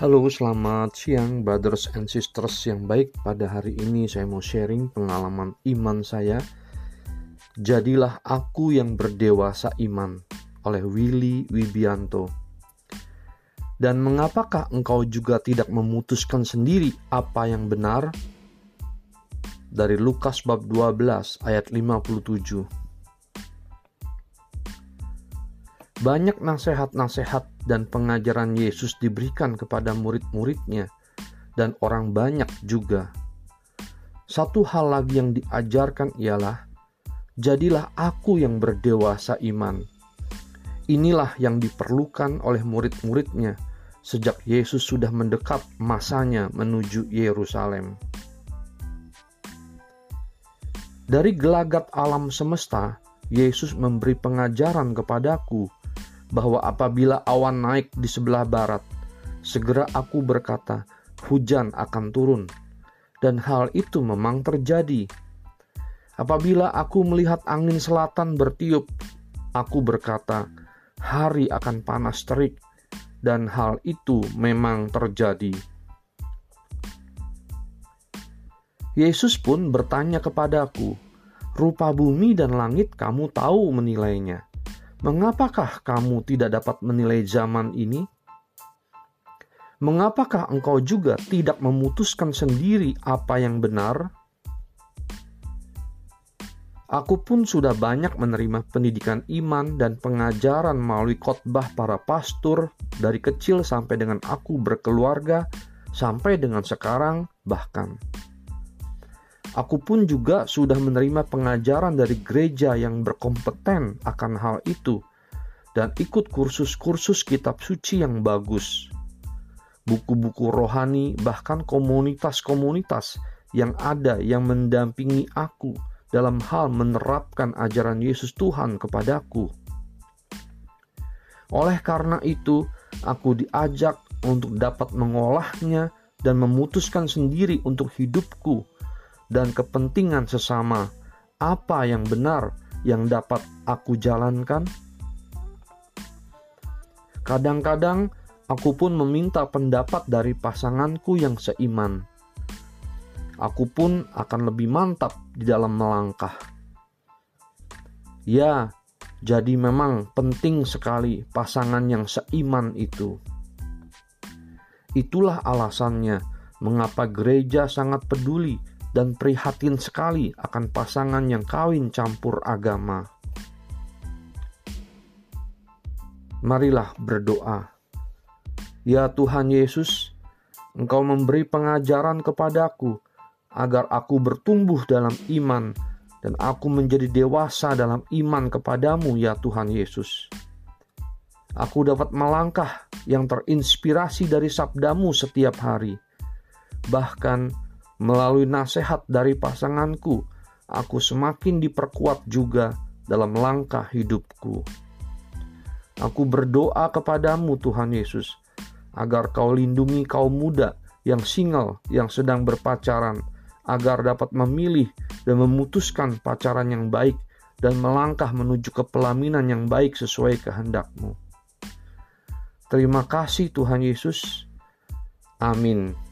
Halo, selamat siang brothers and sisters yang baik. Pada hari ini saya mau sharing pengalaman iman saya. Jadilah aku yang berdewasa iman oleh Willy Wibianto. Dan mengapakah engkau juga tidak memutuskan sendiri apa yang benar? Dari Lukas bab 12 ayat 57. Banyak nasihat-nasihat dan pengajaran Yesus diberikan kepada murid-muridnya dan orang banyak juga. Satu hal lagi yang diajarkan ialah, jadilah aku yang berdewasa iman. Inilah yang diperlukan oleh murid-muridnya sejak Yesus sudah mendekat masanya menuju Yerusalem. Dari gelagat alam semesta, Yesus memberi pengajaran kepadaku bahwa apabila awan naik di sebelah barat, segera aku berkata, hujan akan turun. Dan hal itu memang terjadi. Apabila aku melihat angin selatan bertiup, aku berkata, hari akan panas terik. Dan hal itu memang terjadi. Yesus pun bertanya kepadaku, "Rupa bumi dan langit kamu tahu menilainya. Mengapakah kamu tidak dapat menilai zaman ini? Mengapakah engkau juga tidak memutuskan sendiri apa yang benar? Aku pun sudah banyak menerima pendidikan iman dan pengajaran melalui khotbah para pastor dari kecil sampai dengan aku berkeluarga, sampai dengan sekarang bahkan. Aku pun juga sudah menerima pengajaran dari gereja yang berkompeten akan hal itu dan ikut kursus-kursus kitab suci yang bagus. Buku-buku rohani bahkan komunitas-komunitas yang ada yang mendampingi aku dalam hal menerapkan ajaran Yesus Tuhan kepadaku. Oleh karena itu, aku diajak untuk dapat mengolahnya dan memutuskan sendiri untuk hidupku dan kepentingan sesama, apa yang benar yang dapat aku jalankan? Kadang-kadang aku pun meminta pendapat dari pasanganku yang seiman. Aku pun akan lebih mantap di dalam melangkah. Ya, jadi memang penting sekali pasangan yang seiman itu. Itulah alasannya mengapa gereja sangat peduli dan prihatin sekali akan pasangan yang kawin campur agama. Marilah berdoa. Ya Tuhan Yesus, Engkau memberi pengajaran kepadaku agar aku bertumbuh dalam iman dan aku menjadi dewasa dalam iman kepadamu ya Tuhan Yesus. Aku dapat melangkah yang terinspirasi dari sabdamu setiap hari. Bahkan Melalui nasihat dari pasanganku, aku semakin diperkuat juga dalam langkah hidupku. Aku berdoa kepadamu, Tuhan Yesus, agar Kau lindungi kaum muda yang single, yang sedang berpacaran, agar dapat memilih dan memutuskan pacaran yang baik dan melangkah menuju ke pelaminan yang baik sesuai kehendakmu. Terima kasih Tuhan Yesus. Amin.